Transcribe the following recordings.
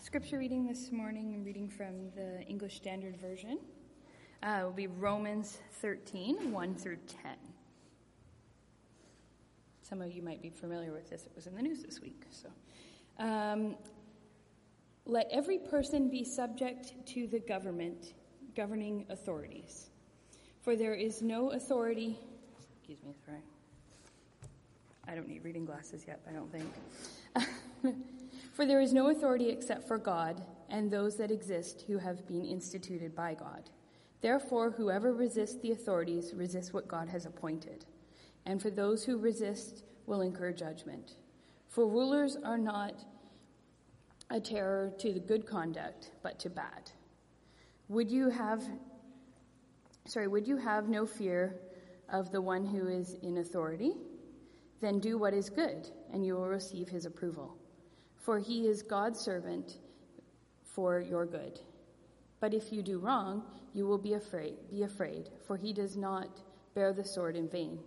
scripture reading this morning, I'm reading from the English Standard Version. Uh, will be Romans 13, 1 through 10. Some of you might be familiar with this, it was in the news this week. So, um, Let every person be subject to the government, governing authorities. For there is no authority, excuse me, sorry. I don't need reading glasses yet, I don't think. For there is no authority except for God and those that exist who have been instituted by God. Therefore, whoever resists the authorities resists what God has appointed. And for those who resist will incur judgment. For rulers are not a terror to the good conduct, but to bad. Would you have sorry, would you have no fear of the one who is in authority? Then do what is good, and you will receive his approval for he is God's servant for your good. But if you do wrong, you will be afraid, be afraid, for he does not bear the sword in vain.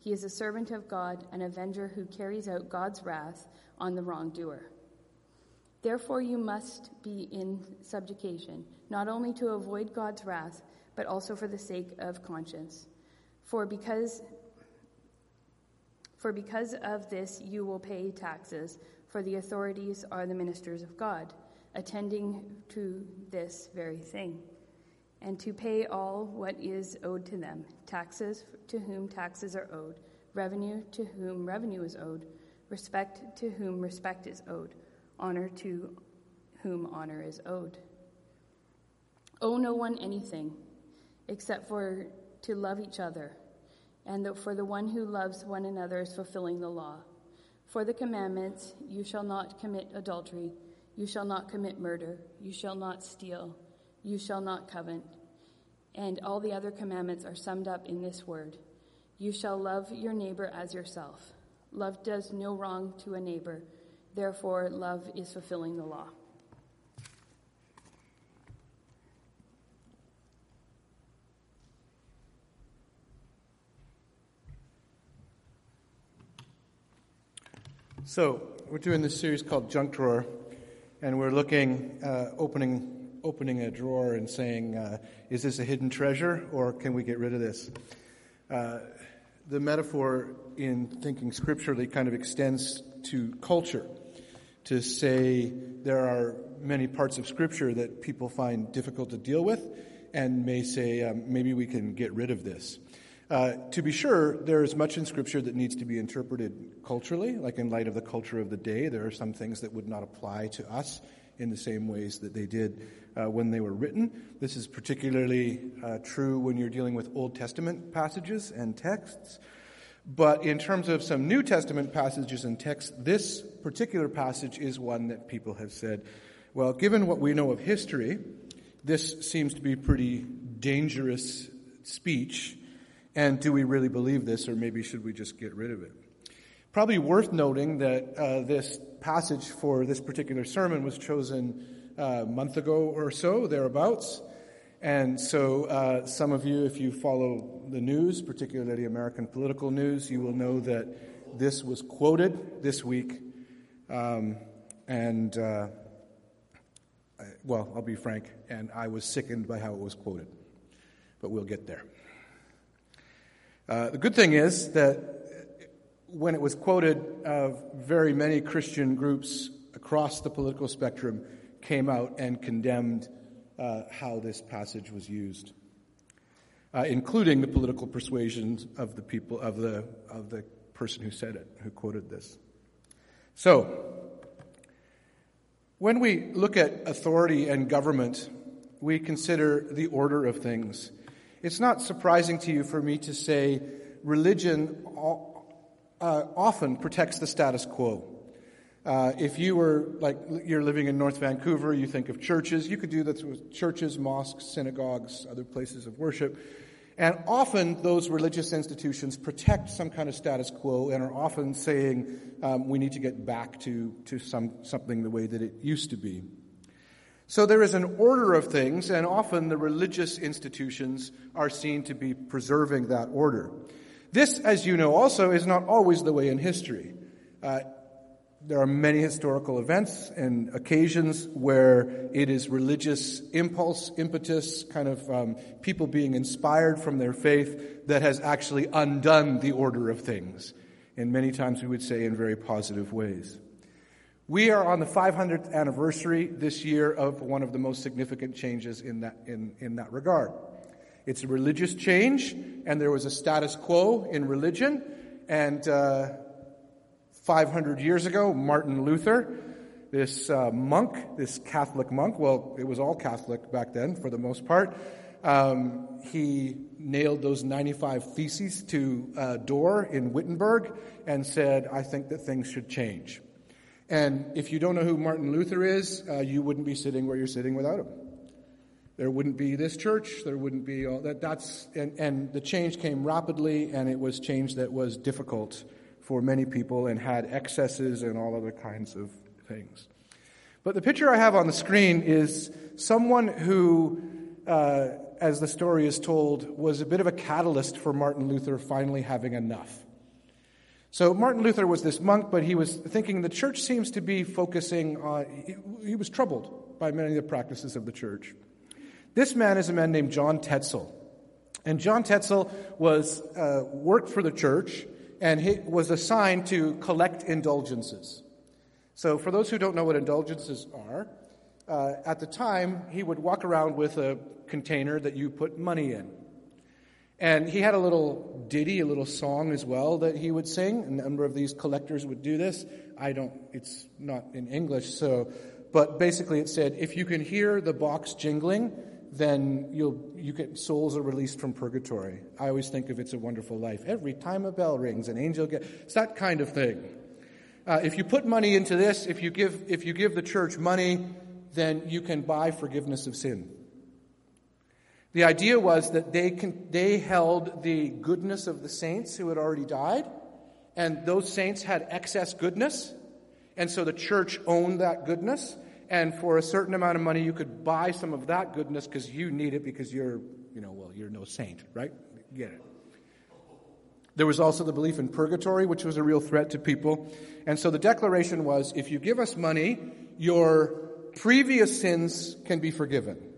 He is a servant of God, an avenger who carries out God's wrath on the wrongdoer. Therefore, you must be in subjugation, not only to avoid God's wrath, but also for the sake of conscience. For because for because of this you will pay taxes for the authorities are the ministers of God, attending to this very thing, and to pay all what is owed to them taxes to whom taxes are owed, revenue to whom revenue is owed, respect to whom respect is owed, honor to whom honor is owed. Owe no one anything except for to love each other, and for the one who loves one another is fulfilling the law. For the commandments, you shall not commit adultery, you shall not commit murder, you shall not steal, you shall not covet. And all the other commandments are summed up in this word You shall love your neighbor as yourself. Love does no wrong to a neighbor, therefore, love is fulfilling the law. So, we're doing this series called Junk Drawer, and we're looking, uh, opening, opening a drawer and saying, uh, is this a hidden treasure or can we get rid of this? Uh, the metaphor in thinking scripturally kind of extends to culture to say there are many parts of scripture that people find difficult to deal with and may say, um, maybe we can get rid of this. Uh, to be sure, there is much in Scripture that needs to be interpreted culturally, like in light of the culture of the day. There are some things that would not apply to us in the same ways that they did uh, when they were written. This is particularly uh, true when you're dealing with Old Testament passages and texts. But in terms of some New Testament passages and texts, this particular passage is one that people have said, well, given what we know of history, this seems to be pretty dangerous speech and do we really believe this, or maybe should we just get rid of it? Probably worth noting that uh, this passage for this particular sermon was chosen uh, a month ago or so, thereabouts. And so, uh, some of you, if you follow the news, particularly American political news, you will know that this was quoted this week. Um, and, uh, well, I'll be frank, and I was sickened by how it was quoted. But we'll get there. Uh, the good thing is that when it was quoted, uh, very many Christian groups across the political spectrum came out and condemned uh, how this passage was used, uh, including the political persuasions of the people of the of the person who said it, who quoted this. So, when we look at authority and government, we consider the order of things it's not surprising to you for me to say religion uh, often protects the status quo. Uh, if you were like you're living in North Vancouver, you think of churches. You could do this with churches, mosques, synagogues, other places of worship. And often those religious institutions protect some kind of status quo and are often saying um, we need to get back to, to some, something the way that it used to be. So there is an order of things, and often the religious institutions are seen to be preserving that order. This, as you know, also is not always the way in history. Uh, there are many historical events and occasions where it is religious impulse, impetus, kind of um, people being inspired from their faith that has actually undone the order of things. And many times we would say in very positive ways. We are on the 500th anniversary this year of one of the most significant changes in that, in, in that regard. It's a religious change, and there was a status quo in religion, and uh, 500 years ago, Martin Luther, this uh, monk, this Catholic monk, well, it was all Catholic back then for the most part, um, he nailed those 95 theses to a door in Wittenberg and said, I think that things should change. And if you don't know who Martin Luther is, uh, you wouldn't be sitting where you're sitting without him. There wouldn't be this church. There wouldn't be all that. That's and, and the change came rapidly, and it was change that was difficult for many people and had excesses and all other kinds of things. But the picture I have on the screen is someone who, uh, as the story is told, was a bit of a catalyst for Martin Luther finally having enough. So Martin Luther was this monk, but he was thinking the church seems to be focusing on, he was troubled by many of the practices of the church. This man is a man named John Tetzel. And John Tetzel was, uh, worked for the church and he was assigned to collect indulgences. So, for those who don't know what indulgences are, uh, at the time he would walk around with a container that you put money in. And he had a little ditty, a little song as well that he would sing. A number of these collectors would do this. I don't, it's not in English, so, but basically it said, if you can hear the box jingling, then you'll, you get, souls are released from purgatory. I always think of It's a Wonderful Life. Every time a bell rings, an angel gets, it's that kind of thing. Uh, if you put money into this, if you give, if you give the church money, then you can buy forgiveness of sin. The idea was that they, can, they held the goodness of the saints who had already died, and those saints had excess goodness, and so the church owned that goodness, and for a certain amount of money, you could buy some of that goodness because you need it because you're, you know, well, you're no saint, right? Get it. There was also the belief in purgatory, which was a real threat to people. And so the declaration was if you give us money, your previous sins can be forgiven.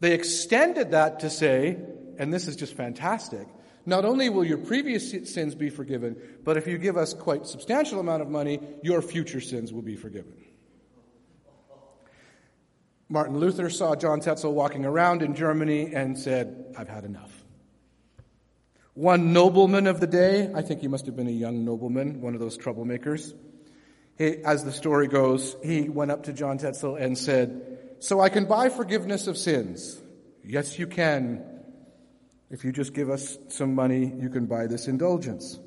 They extended that to say, and this is just fantastic, not only will your previous sins be forgiven, but if you give us quite substantial amount of money, your future sins will be forgiven. Martin Luther saw John Tetzel walking around in Germany and said, I've had enough. One nobleman of the day, I think he must have been a young nobleman, one of those troublemakers, he, as the story goes, he went up to John Tetzel and said, So I can buy forgiveness of sins. Yes, you can. If you just give us some money, you can buy this indulgence.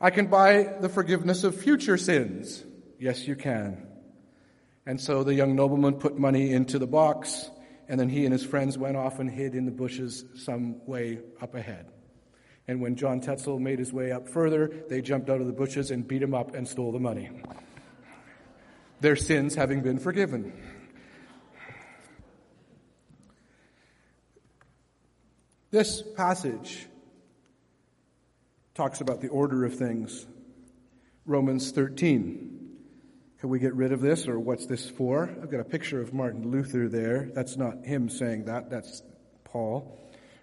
I can buy the forgiveness of future sins. Yes, you can. And so the young nobleman put money into the box, and then he and his friends went off and hid in the bushes some way up ahead. And when John Tetzel made his way up further, they jumped out of the bushes and beat him up and stole the money. Their sins having been forgiven. This passage talks about the order of things. Romans 13. Can we get rid of this, or what's this for? I've got a picture of Martin Luther there. That's not him saying that, that's Paul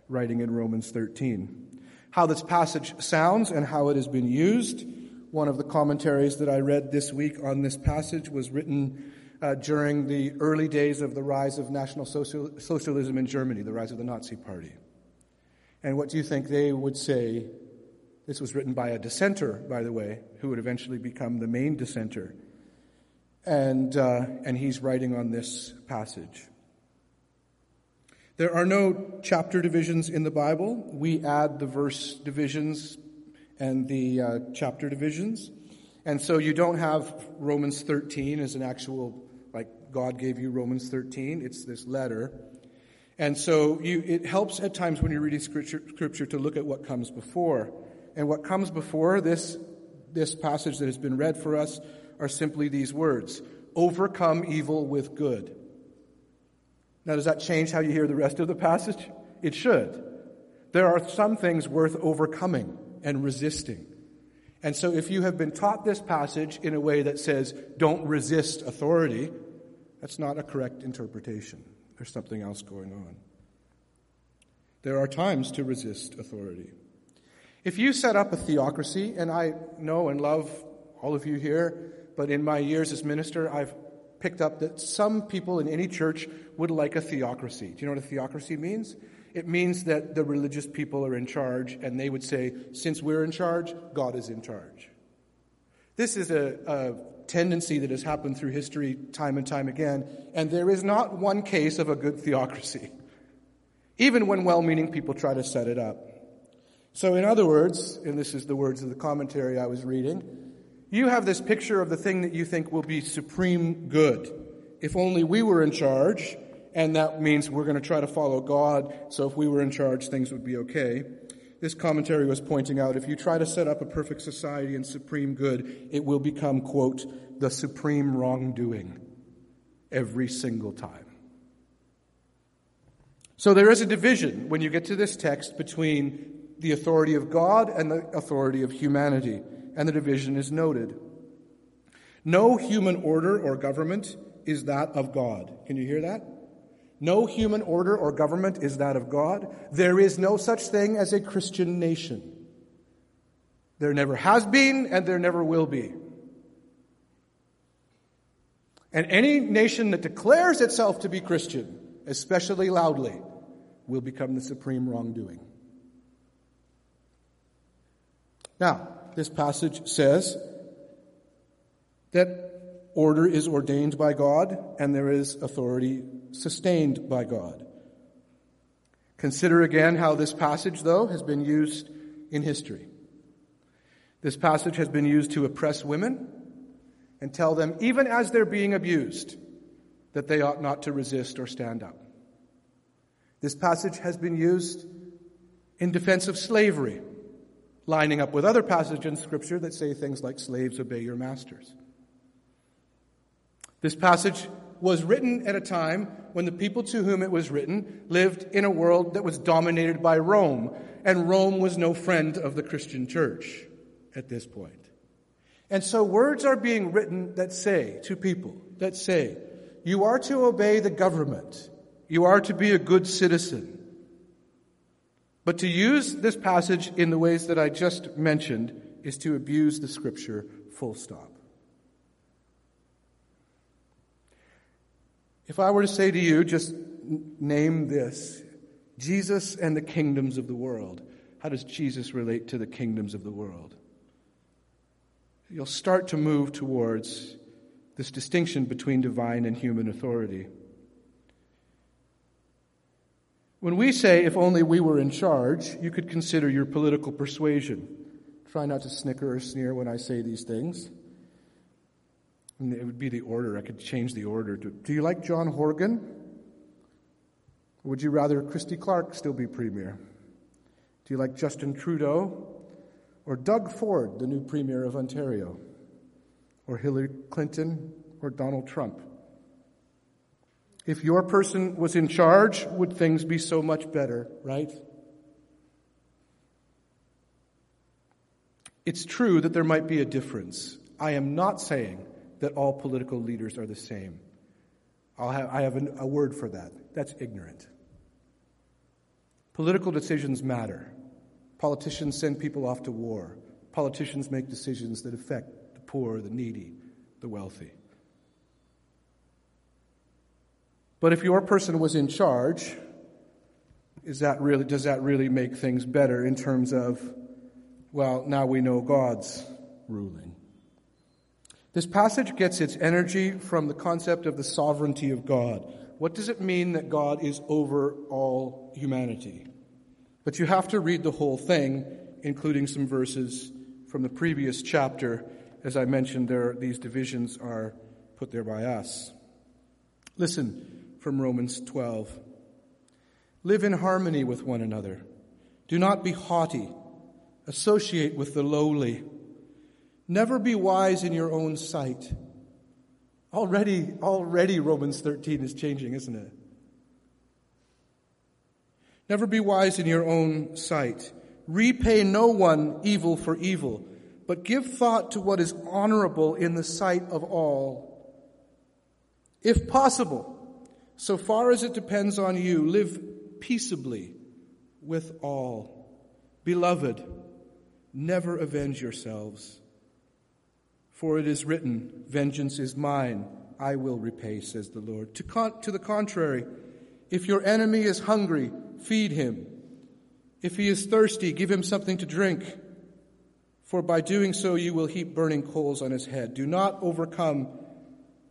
writing in Romans 13. How this passage sounds and how it has been used. One of the commentaries that I read this week on this passage was written uh, during the early days of the rise of National Social- Socialism in Germany, the rise of the Nazi Party. And what do you think they would say? This was written by a dissenter, by the way, who would eventually become the main dissenter and, uh, and he's writing on this passage. There are no chapter divisions in the Bible. We add the verse divisions and the uh, chapter divisions. And so you don't have Romans 13 as an actual, like God gave you Romans 13. It's this letter. And so you, it helps at times when you're reading scripture, scripture to look at what comes before. And what comes before this, this passage that has been read for us are simply these words overcome evil with good. Now, does that change how you hear the rest of the passage? It should. There are some things worth overcoming and resisting. And so, if you have been taught this passage in a way that says, don't resist authority, that's not a correct interpretation. There's something else going on. There are times to resist authority. If you set up a theocracy, and I know and love all of you here, but in my years as minister, I've picked up that some people in any church would like a theocracy. Do you know what a theocracy means? It means that the religious people are in charge, and they would say, since we're in charge, God is in charge. This is a, a, tendency that has happened through history time and time again, and there is not one case of a good theocracy, even when well meaning people try to set it up. So, in other words, and this is the words of the commentary I was reading, you have this picture of the thing that you think will be supreme good. If only we were in charge, and that means we're going to try to follow God, so if we were in charge, things would be okay. This commentary was pointing out if you try to set up a perfect society and supreme good, it will become, quote, the supreme wrongdoing every single time. So there is a division when you get to this text between the authority of God and the authority of humanity, and the division is noted. No human order or government is that of God. Can you hear that? No human order or government is that of God. There is no such thing as a Christian nation. There never has been, and there never will be. And any nation that declares itself to be Christian, especially loudly, will become the supreme wrongdoing. Now, this passage says that order is ordained by God and there is authority sustained by God. Consider again how this passage, though, has been used in history. This passage has been used to oppress women and tell them, even as they're being abused, that they ought not to resist or stand up. This passage has been used in defense of slavery, lining up with other passages in Scripture that say things like, slaves, obey your masters. This passage was written at a time when the people to whom it was written lived in a world that was dominated by Rome, and Rome was no friend of the Christian church at this point. And so words are being written that say to people, that say, you are to obey the government. You are to be a good citizen. But to use this passage in the ways that I just mentioned is to abuse the scripture full stop. If I were to say to you, just name this Jesus and the kingdoms of the world, how does Jesus relate to the kingdoms of the world? You'll start to move towards this distinction between divine and human authority. When we say, if only we were in charge, you could consider your political persuasion. Try not to snicker or sneer when I say these things. And it would be the order. I could change the order. To, do you like John Horgan? Or would you rather Christy Clark still be premier? Do you like Justin Trudeau? Or Doug Ford, the new premier of Ontario? Or Hillary Clinton? Or Donald Trump? If your person was in charge, would things be so much better, right? It's true that there might be a difference. I am not saying that all political leaders are the same. Have, I have an, a word for that. That's ignorant. Political decisions matter. Politicians send people off to war. Politicians make decisions that affect the poor, the needy, the wealthy. But if your person was in charge, is that really, does that really make things better in terms of, well, now we know God's ruling? This passage gets its energy from the concept of the sovereignty of God. What does it mean that God is over all humanity? But you have to read the whole thing, including some verses from the previous chapter. As I mentioned, there, these divisions are put there by us. Listen from Romans 12. Live in harmony with one another. Do not be haughty. Associate with the lowly. Never be wise in your own sight. Already, already Romans 13 is changing, isn't it? Never be wise in your own sight. Repay no one evil for evil, but give thought to what is honorable in the sight of all. If possible, so far as it depends on you, live peaceably with all. Beloved, never avenge yourselves. For it is written, Vengeance is mine, I will repay, says the Lord. To, con- to the contrary, if your enemy is hungry, feed him. If he is thirsty, give him something to drink. For by doing so you will heap burning coals on his head. Do not overcome,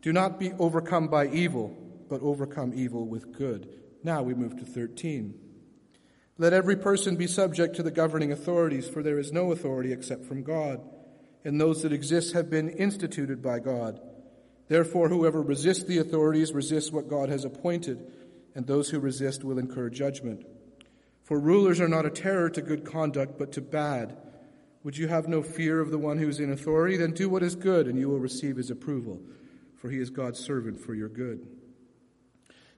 do not be overcome by evil, but overcome evil with good. Now we move to 13. Let every person be subject to the governing authorities, for there is no authority except from God, and those that exist have been instituted by God. Therefore, whoever resists the authorities resists what God has appointed, and those who resist will incur judgment. For rulers are not a terror to good conduct, but to bad. Would you have no fear of the one who is in authority? Then do what is good, and you will receive his approval, for he is God's servant for your good.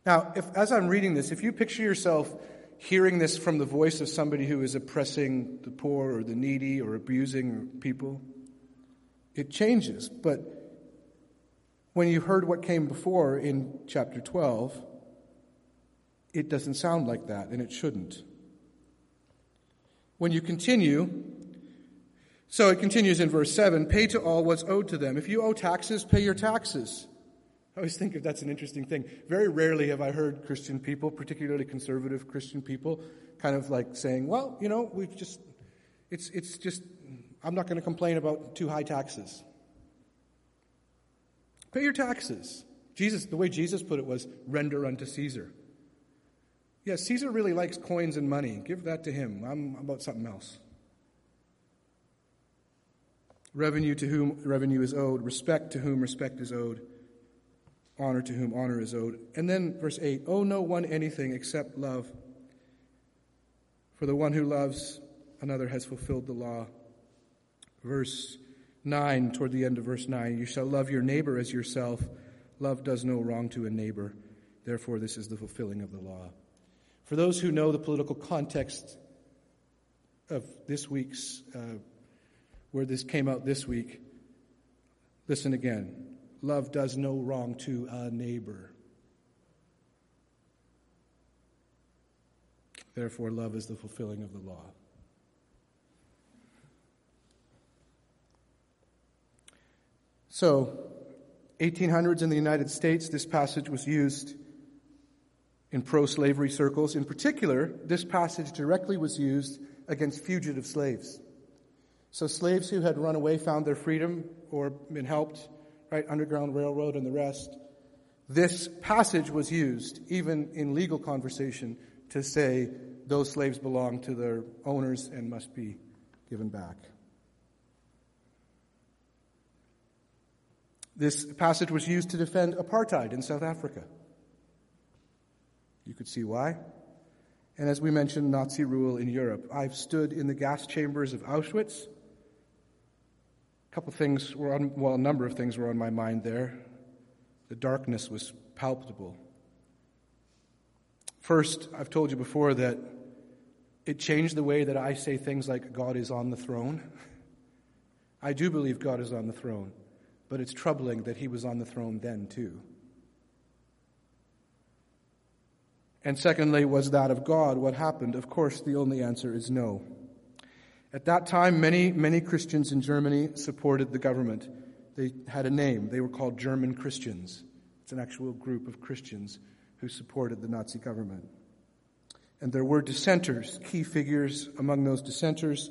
Now, if, as I'm reading this, if you picture yourself hearing this from the voice of somebody who is oppressing the poor or the needy or abusing people, it changes. But when you heard what came before in chapter 12, it doesn't sound like that, and it shouldn't. When you continue, so it continues in verse 7 pay to all what's owed to them. If you owe taxes, pay your taxes. I always think if that's an interesting thing. Very rarely have I heard Christian people, particularly conservative Christian people, kind of like saying, well, you know, we've just, it's, it's just, I'm not going to complain about too high taxes. Pay your taxes. Jesus, the way Jesus put it was, render unto Caesar. Yeah, Caesar really likes coins and money. Give that to him. I'm about something else. Revenue to whom revenue is owed, respect to whom respect is owed, honor to whom honor is owed. And then verse 8 Owe no one anything except love. For the one who loves another has fulfilled the law. Verse 9, toward the end of verse 9 You shall love your neighbor as yourself. Love does no wrong to a neighbor. Therefore, this is the fulfilling of the law. For those who know the political context of this week's, uh, where this came out this week, listen again. Love does no wrong to a neighbor. Therefore, love is the fulfilling of the law. So, 1800s in the United States, this passage was used in pro slavery circles. In particular, this passage directly was used against fugitive slaves. So, slaves who had run away, found their freedom, or been helped, right, Underground Railroad and the rest. This passage was used, even in legal conversation, to say those slaves belong to their owners and must be given back. This passage was used to defend apartheid in South Africa. You could see why. And as we mentioned, Nazi rule in Europe. I've stood in the gas chambers of Auschwitz. A couple things were on, well, a number of things were on my mind there. The darkness was palpable. First, I've told you before that it changed the way that I say things like God is on the throne. I do believe God is on the throne, but it's troubling that he was on the throne then too. And secondly, was that of God what happened? Of course, the only answer is no. At that time, many, many Christians in Germany supported the government. They had a name. They were called German Christians. It's an actual group of Christians who supported the Nazi government. And there were dissenters. Key figures among those dissenters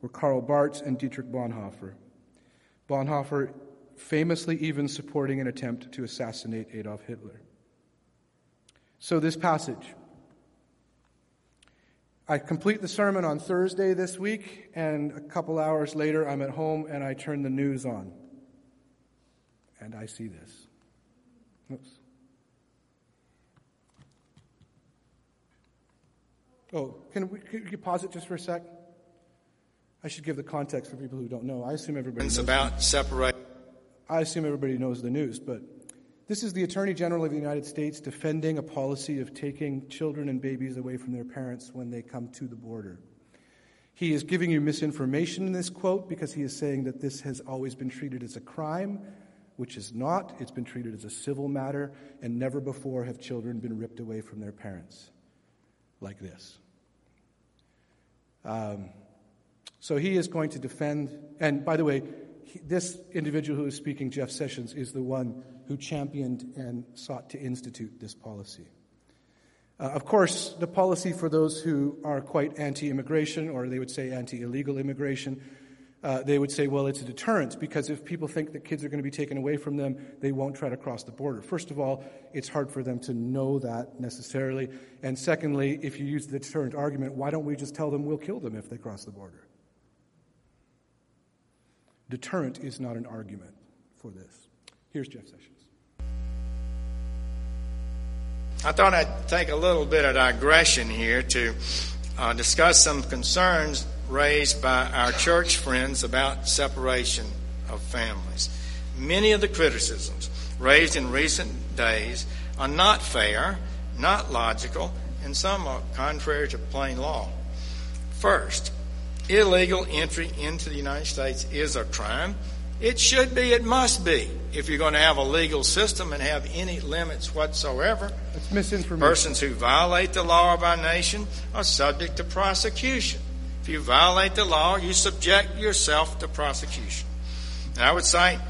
were Karl Barth and Dietrich Bonhoeffer. Bonhoeffer famously even supporting an attempt to assassinate Adolf Hitler. So, this passage. I complete the sermon on Thursday this week, and a couple hours later, I'm at home and I turn the news on. And I see this. Oops. Oh, can, we, can you pause it just for a sec? I should give the context for people who don't know. I assume everybody It's about separate. I assume everybody knows the news, but this is the Attorney General of the United States defending a policy of taking children and babies away from their parents when they come to the border. He is giving you misinformation in this quote because he is saying that this has always been treated as a crime, which is not. It's been treated as a civil matter, and never before have children been ripped away from their parents like this. Um, so he is going to defend, and by the way, he, this individual who is speaking, Jeff Sessions, is the one who championed and sought to institute this policy. Uh, of course, the policy for those who are quite anti immigration, or they would say anti illegal immigration, uh, they would say, well, it's a deterrent because if people think that kids are going to be taken away from them, they won't try to cross the border. First of all, it's hard for them to know that necessarily. And secondly, if you use the deterrent argument, why don't we just tell them we'll kill them if they cross the border? Deterrent is not an argument for this. Here's Jeff Sessions. I thought I'd take a little bit of digression here to uh, discuss some concerns raised by our church friends about separation of families. Many of the criticisms raised in recent days are not fair, not logical, and some are contrary to plain law. First, illegal entry into the United States is a crime. It should be, it must be, if you're going to have a legal system and have any limits whatsoever. It's misinformation. Persons who violate the law of our nation are subject to prosecution. If you violate the law, you subject yourself to prosecution. And I would cite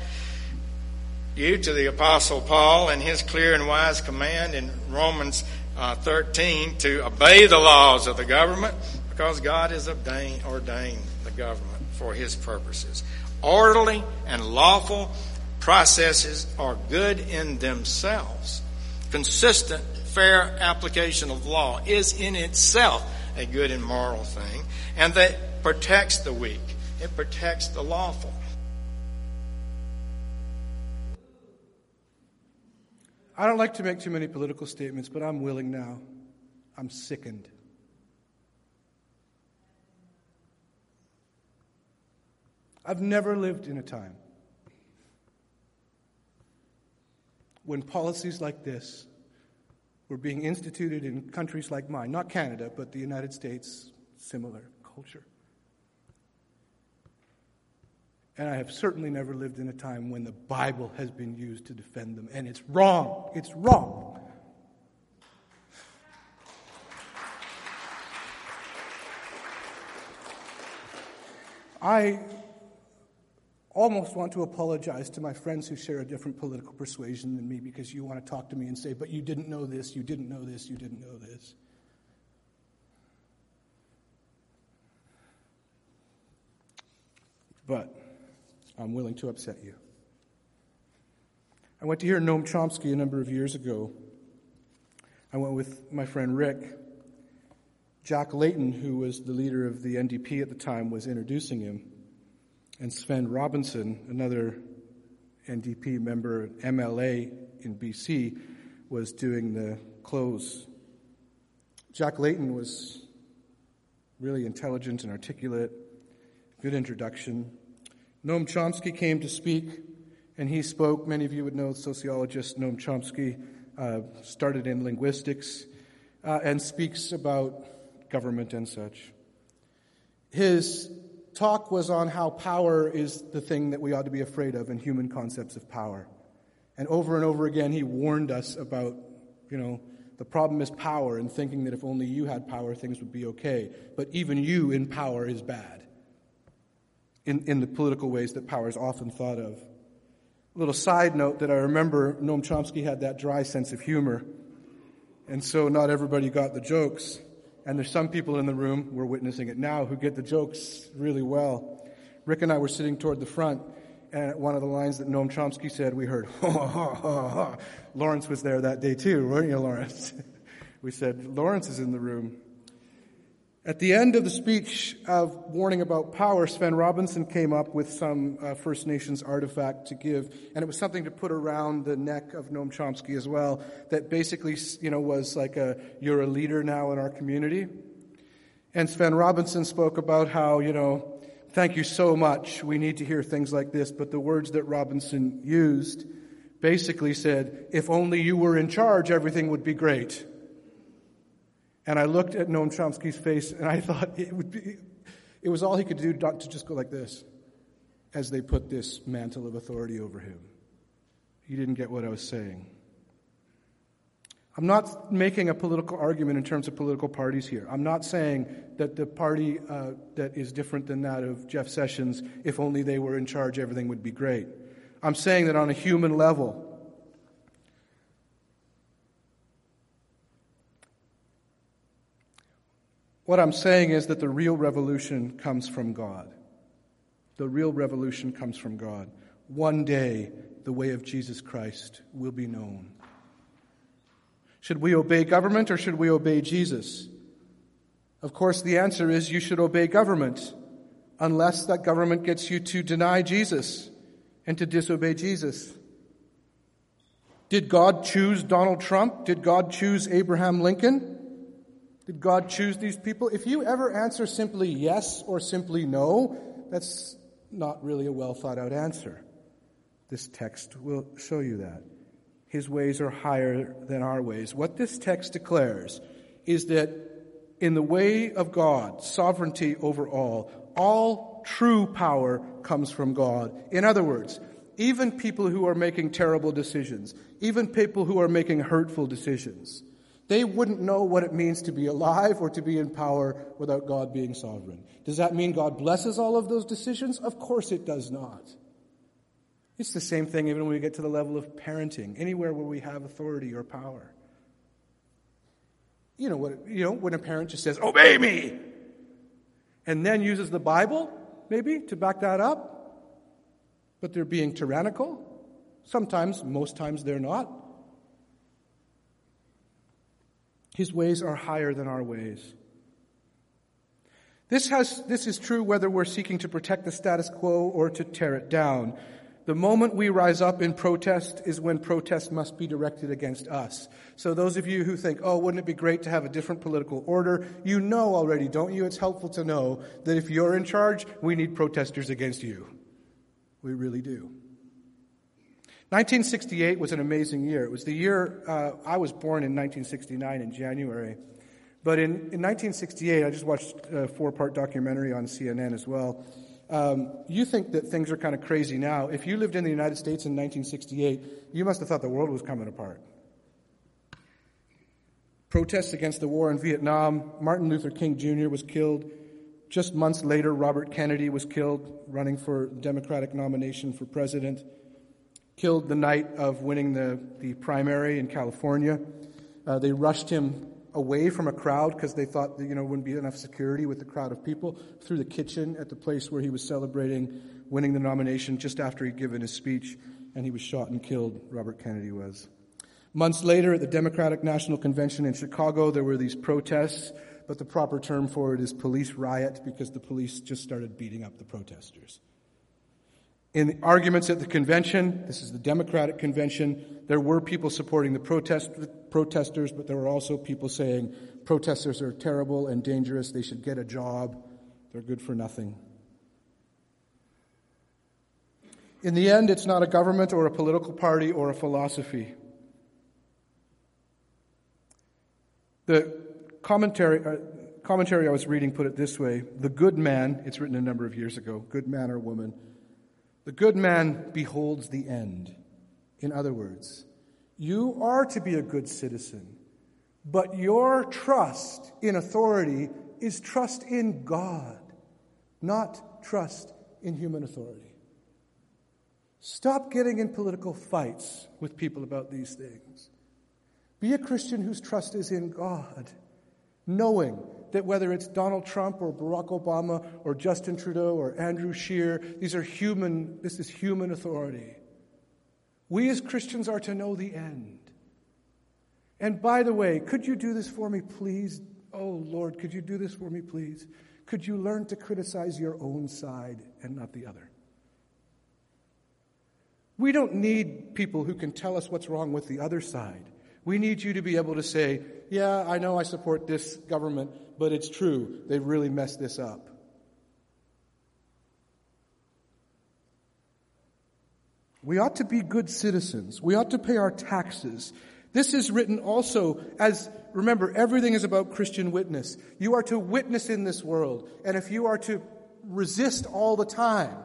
you to the Apostle Paul and his clear and wise command in Romans uh, 13 to obey the laws of the government because God has ordained, ordained the government for his purposes. Orderly and lawful processes are good in themselves. Consistent, fair application of law is in itself a good and moral thing, and that protects the weak. It protects the lawful. I don't like to make too many political statements, but I'm willing now. I'm sickened. I've never lived in a time when policies like this were being instituted in countries like mine, not Canada, but the United States, similar culture. And I have certainly never lived in a time when the Bible has been used to defend them. And it's wrong. It's wrong. I almost want to apologize to my friends who share a different political persuasion than me because you want to talk to me and say, but you didn't know this, you didn't know this, you didn't know this. But I'm willing to upset you. I went to hear Noam Chomsky a number of years ago. I went with my friend Rick. Jack Layton, who was the leader of the NDP at the time, was introducing him and Svend Robinson, another NDP member, MLA in BC, was doing the close. Jack Layton was really intelligent and articulate, good introduction. Noam Chomsky came to speak, and he spoke. Many of you would know sociologist Noam Chomsky uh, started in linguistics uh, and speaks about government and such. His talk was on how power is the thing that we ought to be afraid of in human concepts of power. And over and over again, he warned us about, you know, the problem is power and thinking that if only you had power, things would be okay. But even you in power is bad in, in the political ways that power is often thought of. A little side note that I remember Noam Chomsky had that dry sense of humor. And so not everybody got the jokes. And there's some people in the room, we're witnessing it now, who get the jokes really well. Rick and I were sitting toward the front, and one of the lines that Noam Chomsky said, we heard, ha, ha, ha, ha. Lawrence was there that day too, weren't you, Lawrence? we said, Lawrence is in the room. At the end of the speech of warning about power, Svend Robinson came up with some uh, First Nations artifact to give, and it was something to put around the neck of Noam Chomsky as well. That basically, you know, was like a "You're a leader now in our community." And Svend Robinson spoke about how, you know, thank you so much. We need to hear things like this. But the words that Robinson used basically said, "If only you were in charge, everything would be great." And I looked at Noam Chomsky's face and I thought it would be, It was all he could do not to just go like this as they put this mantle of authority over him. He didn't get what I was saying. I'm not making a political argument in terms of political parties here. I'm not saying that the party uh, that is different than that of Jeff Sessions, if only they were in charge, everything would be great. I'm saying that on a human level, what I'm saying is that the real revolution comes from God. The real revolution comes from God. One day, the way of Jesus Christ will be known. Should we obey government or should we obey Jesus? Of course, the answer is you should obey government, unless that government gets you to deny Jesus and to disobey Jesus. Did God choose Donald Trump? Did God choose Abraham Lincoln? Did God choose these people? If you ever answer simply yes or simply no, that's not really a well thought out answer. This text will show you that. His ways are higher than our ways. What this text declares is that in the way of God, sovereignty over all, all true power comes from God. In other words, even people who are making terrible decisions, even people who are making hurtful decisions, they wouldn't know what it means to be alive or to be in power without God being sovereign. Does that mean God blesses all of those decisions? Of course it does not. It's the same thing even when we get to the level of parenting, anywhere where we have authority or power. You know what you know when a parent just says, "Obey me," and then uses the Bible maybe to back that up, but they're being tyrannical. Sometimes, most times they're not. His ways are higher than our ways. This, has, this is true whether we're seeking to protect the status quo or to tear it down. The moment we rise up in protest is when protest must be directed against us. So those of you who think, oh, wouldn't it be great to have a different political order? You know already, don't you? It's helpful to know that if you're in charge, we need protesters against you. We really do. 1968 was an amazing year. It was the year uh, I was born in 1969 in January. But in, in 1968, I just watched a four part documentary on CNN as well. Um, you think that things are kind of crazy now. If you lived in the United States in 1968, you must have thought the world was coming apart. Protests against the war in Vietnam, Martin Luther King Jr. was killed. Just months later, Robert Kennedy was killed running for Democratic nomination for president. Killed the night of winning the, the primary in California. Uh, they rushed him away from a crowd because they thought that, you know, wouldn't be enough security with the crowd of people through the kitchen at the place where he was celebrating winning the nomination just after he'd given his speech and he was shot and killed, Robert Kennedy was. Months later, at the Democratic National Convention in Chicago, there were these protests, but the proper term for it is police riot because the police just started beating up the protesters. In the arguments at the convention, this is the Democratic convention, there were people supporting the protest, protesters, but there were also people saying protesters are terrible and dangerous, they should get a job, they're good for nothing. In the end, it's not a government or a political party or a philosophy. The commentary, uh, commentary I was reading put it this way The good man, it's written a number of years ago, good man or woman, the good man beholds the end. In other words, you are to be a good citizen, but your trust in authority is trust in God, not trust in human authority. Stop getting in political fights with people about these things. Be a Christian whose trust is in God, knowing that whether it's Donald Trump or Barack Obama or Justin Trudeau or Andrew Scheer, these are human, this is human authority. We as Christians are to know the end. And by the way, could you do this for me, please? Oh, Lord, could you do this for me, please? Could you learn to criticize your own side and not the other? We don't need people who can tell us what's wrong with the other side. We need you to be able to say, yeah, I know I support this government, but it's true. They've really messed this up. We ought to be good citizens. We ought to pay our taxes. This is written also as, remember, everything is about Christian witness. You are to witness in this world. And if you are to resist all the time.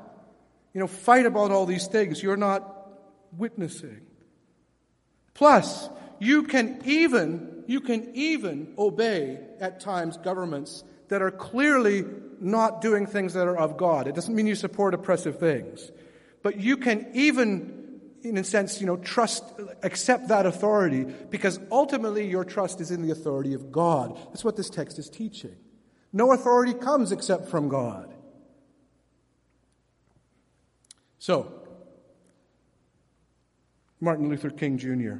You know, fight about all these things. You're not witnessing. Plus, you can even, you can even obey at times governments that are clearly not doing things that are of God. It doesn't mean you support oppressive things. But you can even, in a sense, you know, trust, accept that authority because ultimately your trust is in the authority of God. That's what this text is teaching. No authority comes except from God. So, Martin Luther King Jr.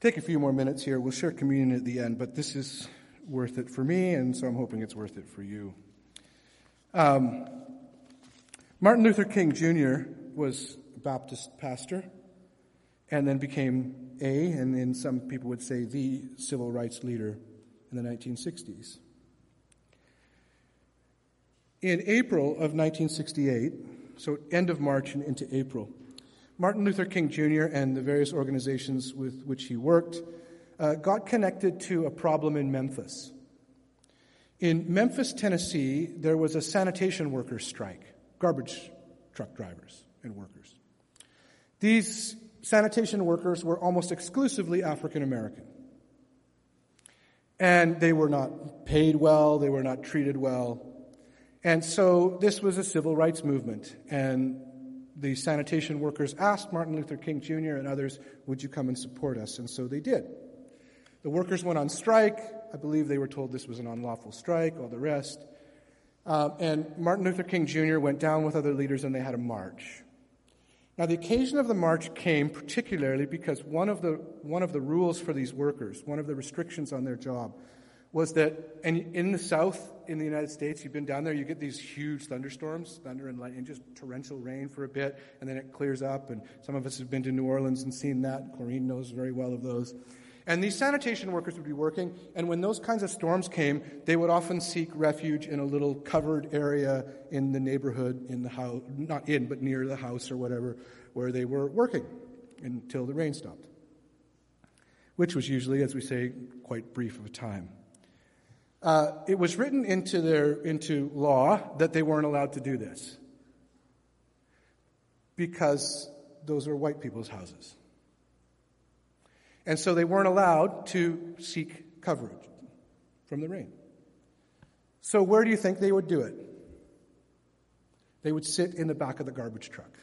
Take a few more minutes here. We'll share communion at the end, but this is worth it for me, and so I'm hoping it's worth it for you. Um, Martin Luther King Jr. was a Baptist pastor and then became a, and then some people would say the civil rights leader in the 1960s. In April of 1968, so end of March and into April, Martin Luther King Jr. and the various organizations with which he worked uh, got connected to a problem in Memphis. In Memphis, Tennessee, there was a sanitation workers' strike, garbage truck drivers and workers. These sanitation workers were almost exclusively African American. And they were not paid well, they were not treated well. And so this was a civil rights movement. And the sanitation workers asked Martin Luther King Jr. and others, Would you come and support us? And so they did. The workers went on strike. I believe they were told this was an unlawful strike, all the rest. Uh, and Martin Luther King Jr. went down with other leaders and they had a march. Now, the occasion of the march came particularly because one of the, one of the rules for these workers, one of the restrictions on their job, was that and in the South, in the United States, you've been down there, you get these huge thunderstorms, thunder and lightning, just torrential rain for a bit, and then it clears up. And some of us have been to New Orleans and seen that. Corrine knows very well of those. And these sanitation workers would be working, and when those kinds of storms came, they would often seek refuge in a little covered area in the neighborhood, in the house, not in, but near the house or whatever, where they were working until the rain stopped. Which was usually, as we say, quite brief of a time. Uh, it was written into, their, into law that they weren't allowed to do this because those are white people's houses. And so they weren't allowed to seek coverage from the rain. So, where do you think they would do it? They would sit in the back of the garbage truck.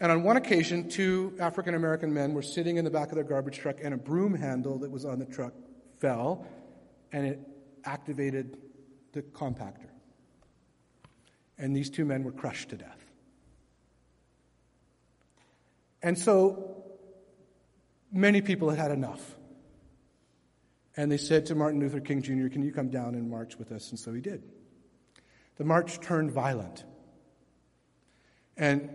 And on one occasion, two African American men were sitting in the back of their garbage truck, and a broom handle that was on the truck fell and it activated the compactor. And these two men were crushed to death. And so many people had had enough. And they said to Martin Luther King Jr., Can you come down and march with us? And so he did. The march turned violent. And,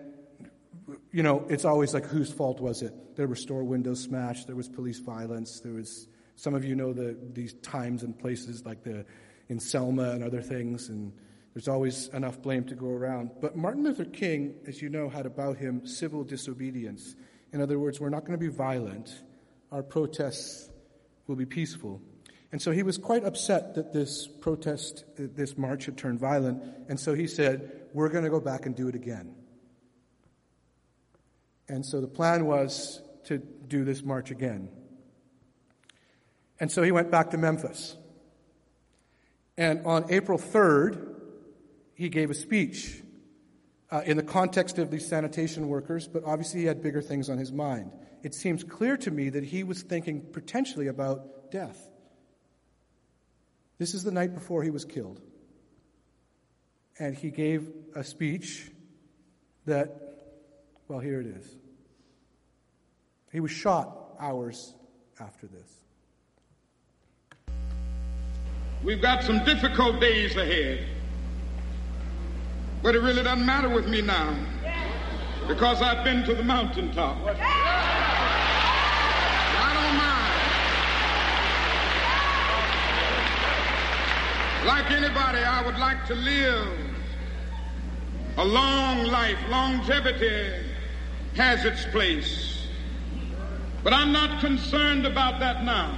you know, it's always like, whose fault was it? There were store windows smashed, there was police violence, there was some of you know the, these times and places like the, in Selma and other things, and there's always enough blame to go around. But Martin Luther King, as you know, had about him civil disobedience. In other words, we're not going to be violent. Our protests will be peaceful. And so he was quite upset that this protest, this march had turned violent. And so he said, We're going to go back and do it again. And so the plan was to do this march again. And so he went back to Memphis. And on April 3rd, he gave a speech uh, in the context of these sanitation workers, but obviously he had bigger things on his mind. It seems clear to me that he was thinking potentially about death. This is the night before he was killed. And he gave a speech that, well, here it is. He was shot hours after this. We've got some difficult days ahead. But it really doesn't matter with me now because I've been to the mountaintop. I don't mind. Like anybody, I would like to live a long life. Longevity has its place. But I'm not concerned about that now.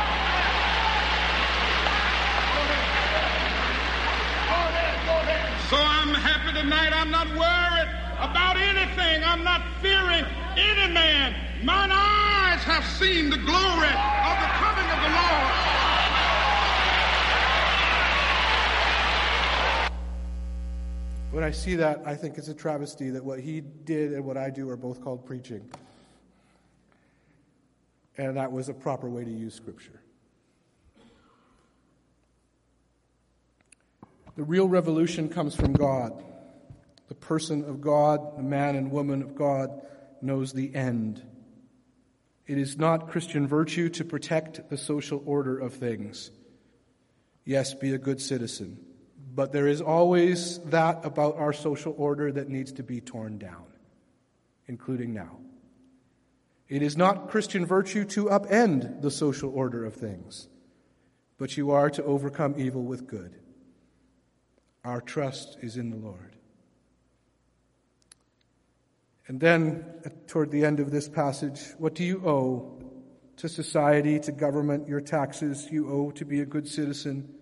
So I'm happy tonight. I'm not worried about anything. I'm not fearing any man. Mine eyes have seen the glory of the coming of the Lord. When I see that, I think it's a travesty that what he did and what I do are both called preaching. And that was a proper way to use Scripture. The real revolution comes from God. The person of God, the man and woman of God, knows the end. It is not Christian virtue to protect the social order of things. Yes, be a good citizen. But there is always that about our social order that needs to be torn down, including now. It is not Christian virtue to upend the social order of things, but you are to overcome evil with good. Our trust is in the Lord. And then, toward the end of this passage, what do you owe to society, to government, your taxes? You owe to be a good citizen.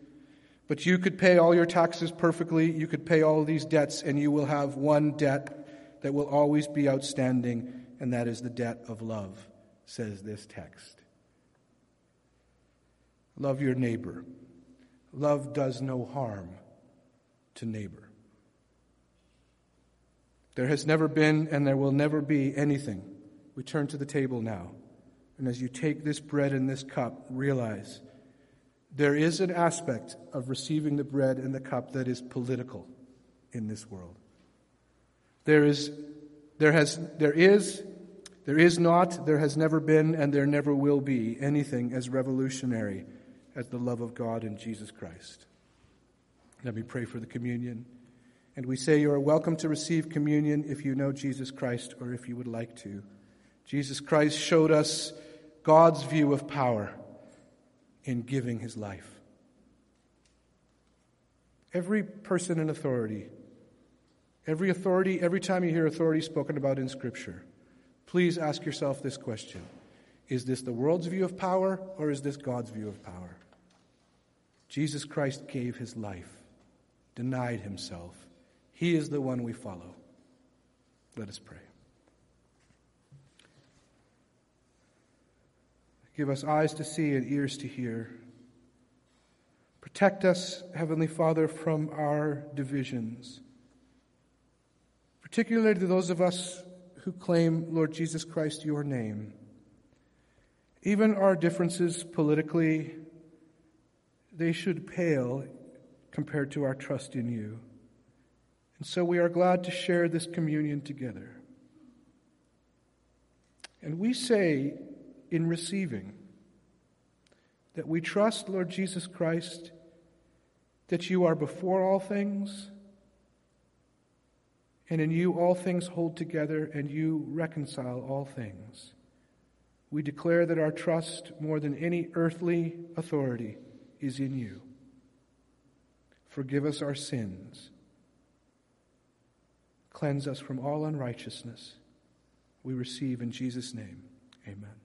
But you could pay all your taxes perfectly, you could pay all these debts, and you will have one debt that will always be outstanding, and that is the debt of love, says this text. Love your neighbor. Love does no harm to neighbor. There has never been and there will never be anything. We turn to the table now. And as you take this bread and this cup, realize there is an aspect of receiving the bread and the cup that is political in this world. There is, there has, there is, there is not, there has never been, and there never will be anything as revolutionary as the love of God in Jesus Christ. Let me pray for the communion. And we say you are welcome to receive communion if you know Jesus Christ or if you would like to. Jesus Christ showed us God's view of power in giving his life. Every person in authority, every authority, every time you hear authority spoken about in Scripture, please ask yourself this question Is this the world's view of power or is this God's view of power? Jesus Christ gave his life, denied himself. He is the one we follow. Let us pray. Give us eyes to see and ears to hear. Protect us, Heavenly Father, from our divisions, particularly to those of us who claim, Lord Jesus Christ, your name. Even our differences politically, they should pale compared to our trust in you. And so we are glad to share this communion together. And we say, in receiving. That we trust, Lord Jesus Christ, that you are before all things, and in you all things hold together, and you reconcile all things. We declare that our trust, more than any earthly authority, is in you. Forgive us our sins. Cleanse us from all unrighteousness. We receive in Jesus' name. Amen.